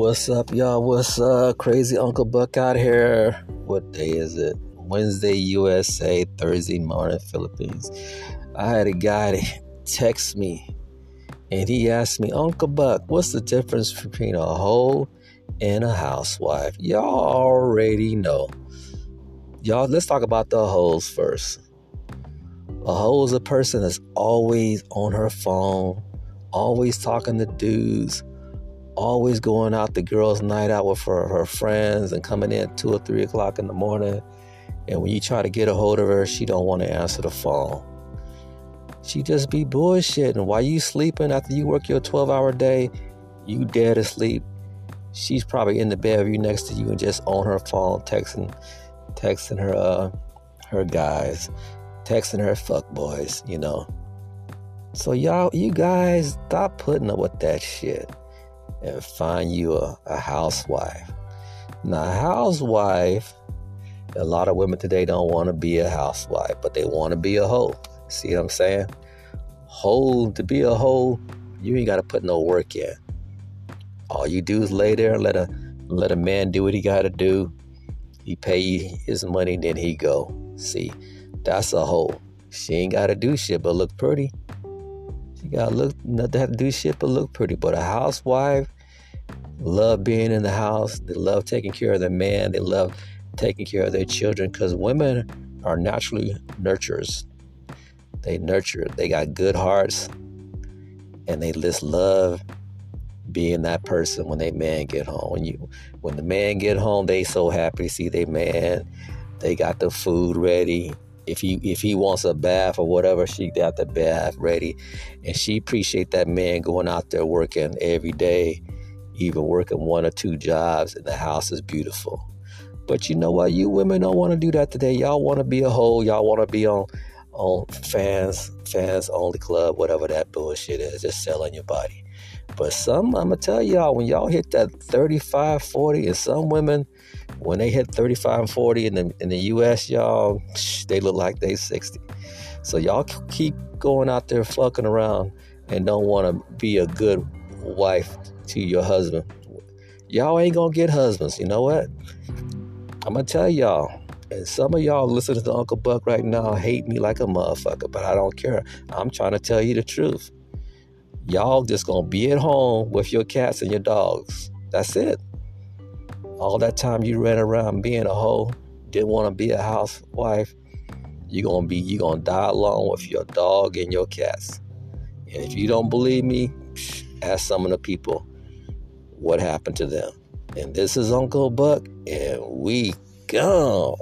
what's up, y'all? What's up? Crazy Uncle Buck out here. What day is it? Wednesday, USA, Thursday morning, Philippines. I had a guy text me and he asked me, Uncle Buck, what's the difference between a hoe and a housewife? Y'all already know. Y'all, let's talk about the hoes first. A hoe is a person that's always on her phone, always talking to dudes, always going out the girls' night out with her, her friends and coming in two or three o'clock in the morning. And when you try to get a hold of her, she don't want to answer the phone. She just be bullshitting. While you sleeping after you work your 12 hour day, you dead asleep. She's probably in the bed with you next to you and just on her phone texting texting her uh her guys, texting her fuck boys, you know. So y'all you guys stop putting up with that shit and find you a, a housewife. Now, housewife, a lot of women today don't want to be a housewife, but they want to be a hoe. See what I'm saying? Hoe, to be a hoe, you ain't got to put no work in. All you do is lay there and let a let a man do what he got to do. He pay his money, then he go. See, that's a hoe. She ain't got to do shit but look pretty. She got to look, not to have to do shit but look pretty. But a housewife love being in the house. They love taking care of their man. They love taking care of their children because women are naturally nurturers. They nurture. They got good hearts, and they just love being that person when they man get home. When you, when the man get home, they so happy to see their man. They got the food ready if he if he wants a bath or whatever, she got the bath ready, and she appreciate that man going out there working every day, even working one or two jobs, and the house is beautiful. But you know what? You women don't want to do that today. Y'all want to be a hoe. Y'all want to be on on fans fans only club, whatever that bullshit is, just selling your body. But some, I'm gonna tell y'all, when y'all hit that 35, 40, and some women when they hit 35 and 40 in the, in the US, y'all, they look like they 60. So y'all keep going out there fucking around and don't want to be a good wife to your husband. Y'all ain't gonna get husbands. You know what? I'm gonna tell y'all. And some of y'all listening to Uncle Buck right now hate me like a motherfucker, but I don't care. I'm trying to tell you the truth. Y'all just gonna be at home with your cats and your dogs. That's it. All that time you ran around being a hoe, didn't want to be a housewife, you're gonna be you gonna die alone with your dog and your cats. And if you don't believe me, ask some of the people what happened to them. And this is Uncle Buck, and we gone.